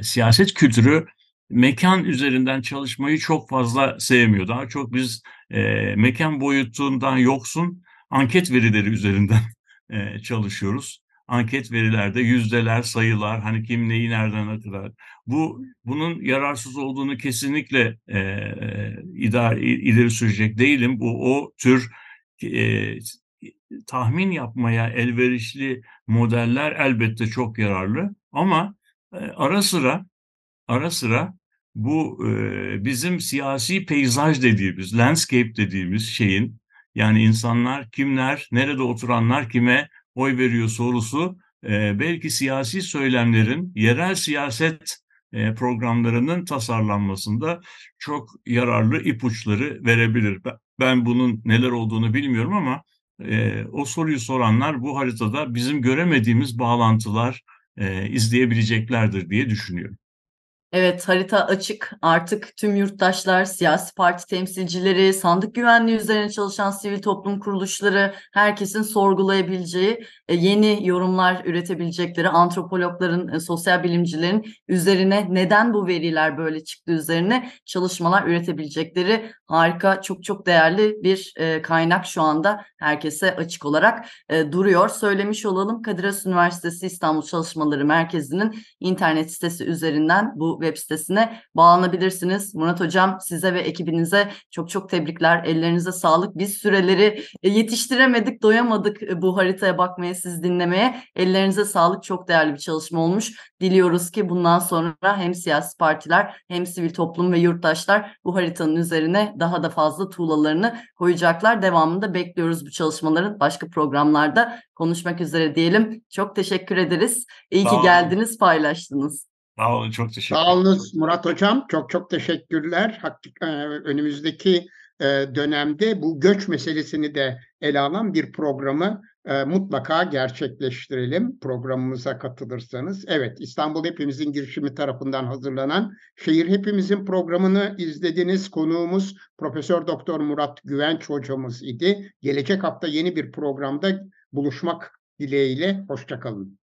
siyaset kültürü mekan üzerinden çalışmayı çok fazla sevmiyor. Daha çok biz e, mekan boyutundan yoksun anket verileri üzerinden e, çalışıyoruz. Anket verilerde yüzdeler, sayılar, hani kim neyi nereden ne kadar. Bu bunun yararsız olduğunu kesinlikle e, idare, ileri sürecek değilim. Bu o tür e, tahmin yapmaya elverişli modeller elbette çok yararlı ama e, ara sıra ara sıra bu e, bizim siyasi peyzaj dediğimiz, landscape dediğimiz şeyin yani insanlar kimler, nerede oturanlar kime oy veriyor sorusu e, belki siyasi söylemlerin yerel siyaset e, programlarının tasarlanmasında çok yararlı ipuçları verebilir. Ben bunun neler olduğunu bilmiyorum ama e, o soruyu soranlar bu haritada bizim göremediğimiz bağlantılar e, izleyebileceklerdir diye düşünüyorum. Evet harita açık. Artık tüm yurttaşlar, siyasi parti temsilcileri, sandık güvenliği üzerine çalışan sivil toplum kuruluşları, herkesin sorgulayabileceği, e, yeni yorumlar üretebilecekleri, antropologların, e, sosyal bilimcilerin üzerine neden bu veriler böyle çıktı üzerine çalışmalar üretebilecekleri harika, çok çok değerli bir e, kaynak şu anda herkese açık olarak duruyor. Söylemiş olalım Kadir Has Üniversitesi İstanbul Çalışmaları Merkezi'nin internet sitesi üzerinden bu web sitesine bağlanabilirsiniz. Murat Hocam size ve ekibinize çok çok tebrikler. Ellerinize sağlık. Biz süreleri e, yetiştiremedik, doyamadık e, bu haritaya bakmaya, siz dinlemeye. Ellerinize sağlık. Çok değerli bir çalışma olmuş. Diliyoruz ki bundan sonra hem siyasi partiler hem sivil toplum ve yurttaşlar bu haritanın üzerine daha da fazla tuğlalarını koyacaklar. Devamında bekliyoruz bu çalışmaların başka programlarda konuşmak üzere diyelim. Çok teşekkür ederiz. İyi ki geldiniz, paylaştınız. Sağ olun, çok teşekkür ederim. Sağ olun Murat Hocam. Çok çok teşekkürler. E, önümüzdeki e, dönemde bu göç meselesini de ele alan bir programı e, mutlaka gerçekleştirelim. Programımıza katılırsanız. Evet, İstanbul Hepimizin girişimi tarafından hazırlanan Şehir Hepimizin programını izlediniz. Konuğumuz Profesör Doktor Murat Güvenç hocamız idi. Gelecek hafta yeni bir programda buluşmak dileğiyle. Hoşçakalın.